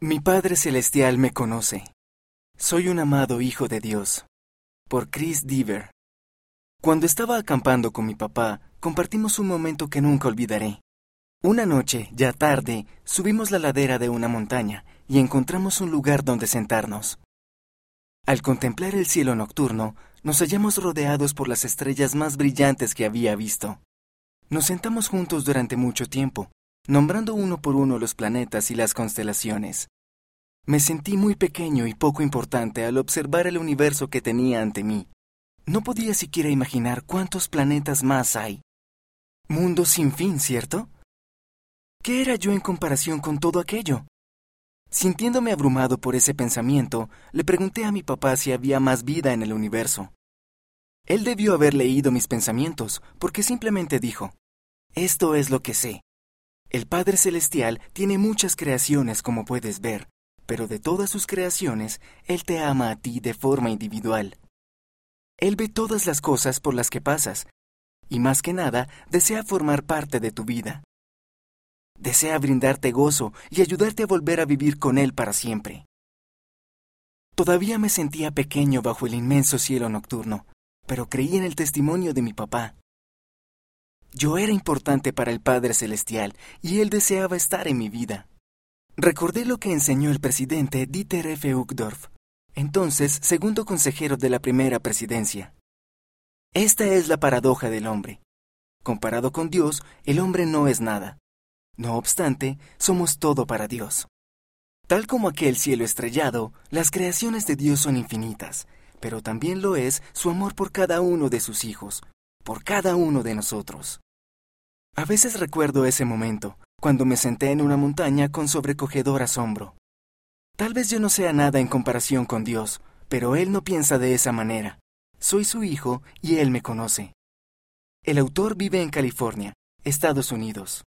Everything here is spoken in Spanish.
Mi Padre Celestial me conoce. Soy un amado Hijo de Dios. Por Chris Deaver. Cuando estaba acampando con mi papá, compartimos un momento que nunca olvidaré. Una noche, ya tarde, subimos la ladera de una montaña y encontramos un lugar donde sentarnos. Al contemplar el cielo nocturno, nos hallamos rodeados por las estrellas más brillantes que había visto. Nos sentamos juntos durante mucho tiempo, nombrando uno por uno los planetas y las constelaciones. Me sentí muy pequeño y poco importante al observar el universo que tenía ante mí. No podía siquiera imaginar cuántos planetas más hay. Mundo sin fin, ¿cierto? ¿Qué era yo en comparación con todo aquello? Sintiéndome abrumado por ese pensamiento, le pregunté a mi papá si había más vida en el universo. Él debió haber leído mis pensamientos, porque simplemente dijo, Esto es lo que sé. El Padre Celestial tiene muchas creaciones como puedes ver, pero de todas sus creaciones, Él te ama a ti de forma individual. Él ve todas las cosas por las que pasas, y más que nada desea formar parte de tu vida. Desea brindarte gozo y ayudarte a volver a vivir con Él para siempre. Todavía me sentía pequeño bajo el inmenso cielo nocturno, pero creí en el testimonio de mi papá. Yo era importante para el Padre Celestial y Él deseaba estar en mi vida. Recordé lo que enseñó el presidente Dieter F. Uchtdorf, entonces segundo consejero de la primera presidencia. Esta es la paradoja del hombre. Comparado con Dios, el hombre no es nada. No obstante, somos todo para Dios. Tal como aquel cielo estrellado, las creaciones de Dios son infinitas, pero también lo es su amor por cada uno de sus hijos, por cada uno de nosotros. A veces recuerdo ese momento, cuando me senté en una montaña con sobrecogedor asombro. Tal vez yo no sea nada en comparación con Dios, pero Él no piensa de esa manera. Soy su hijo y Él me conoce. El autor vive en California, Estados Unidos.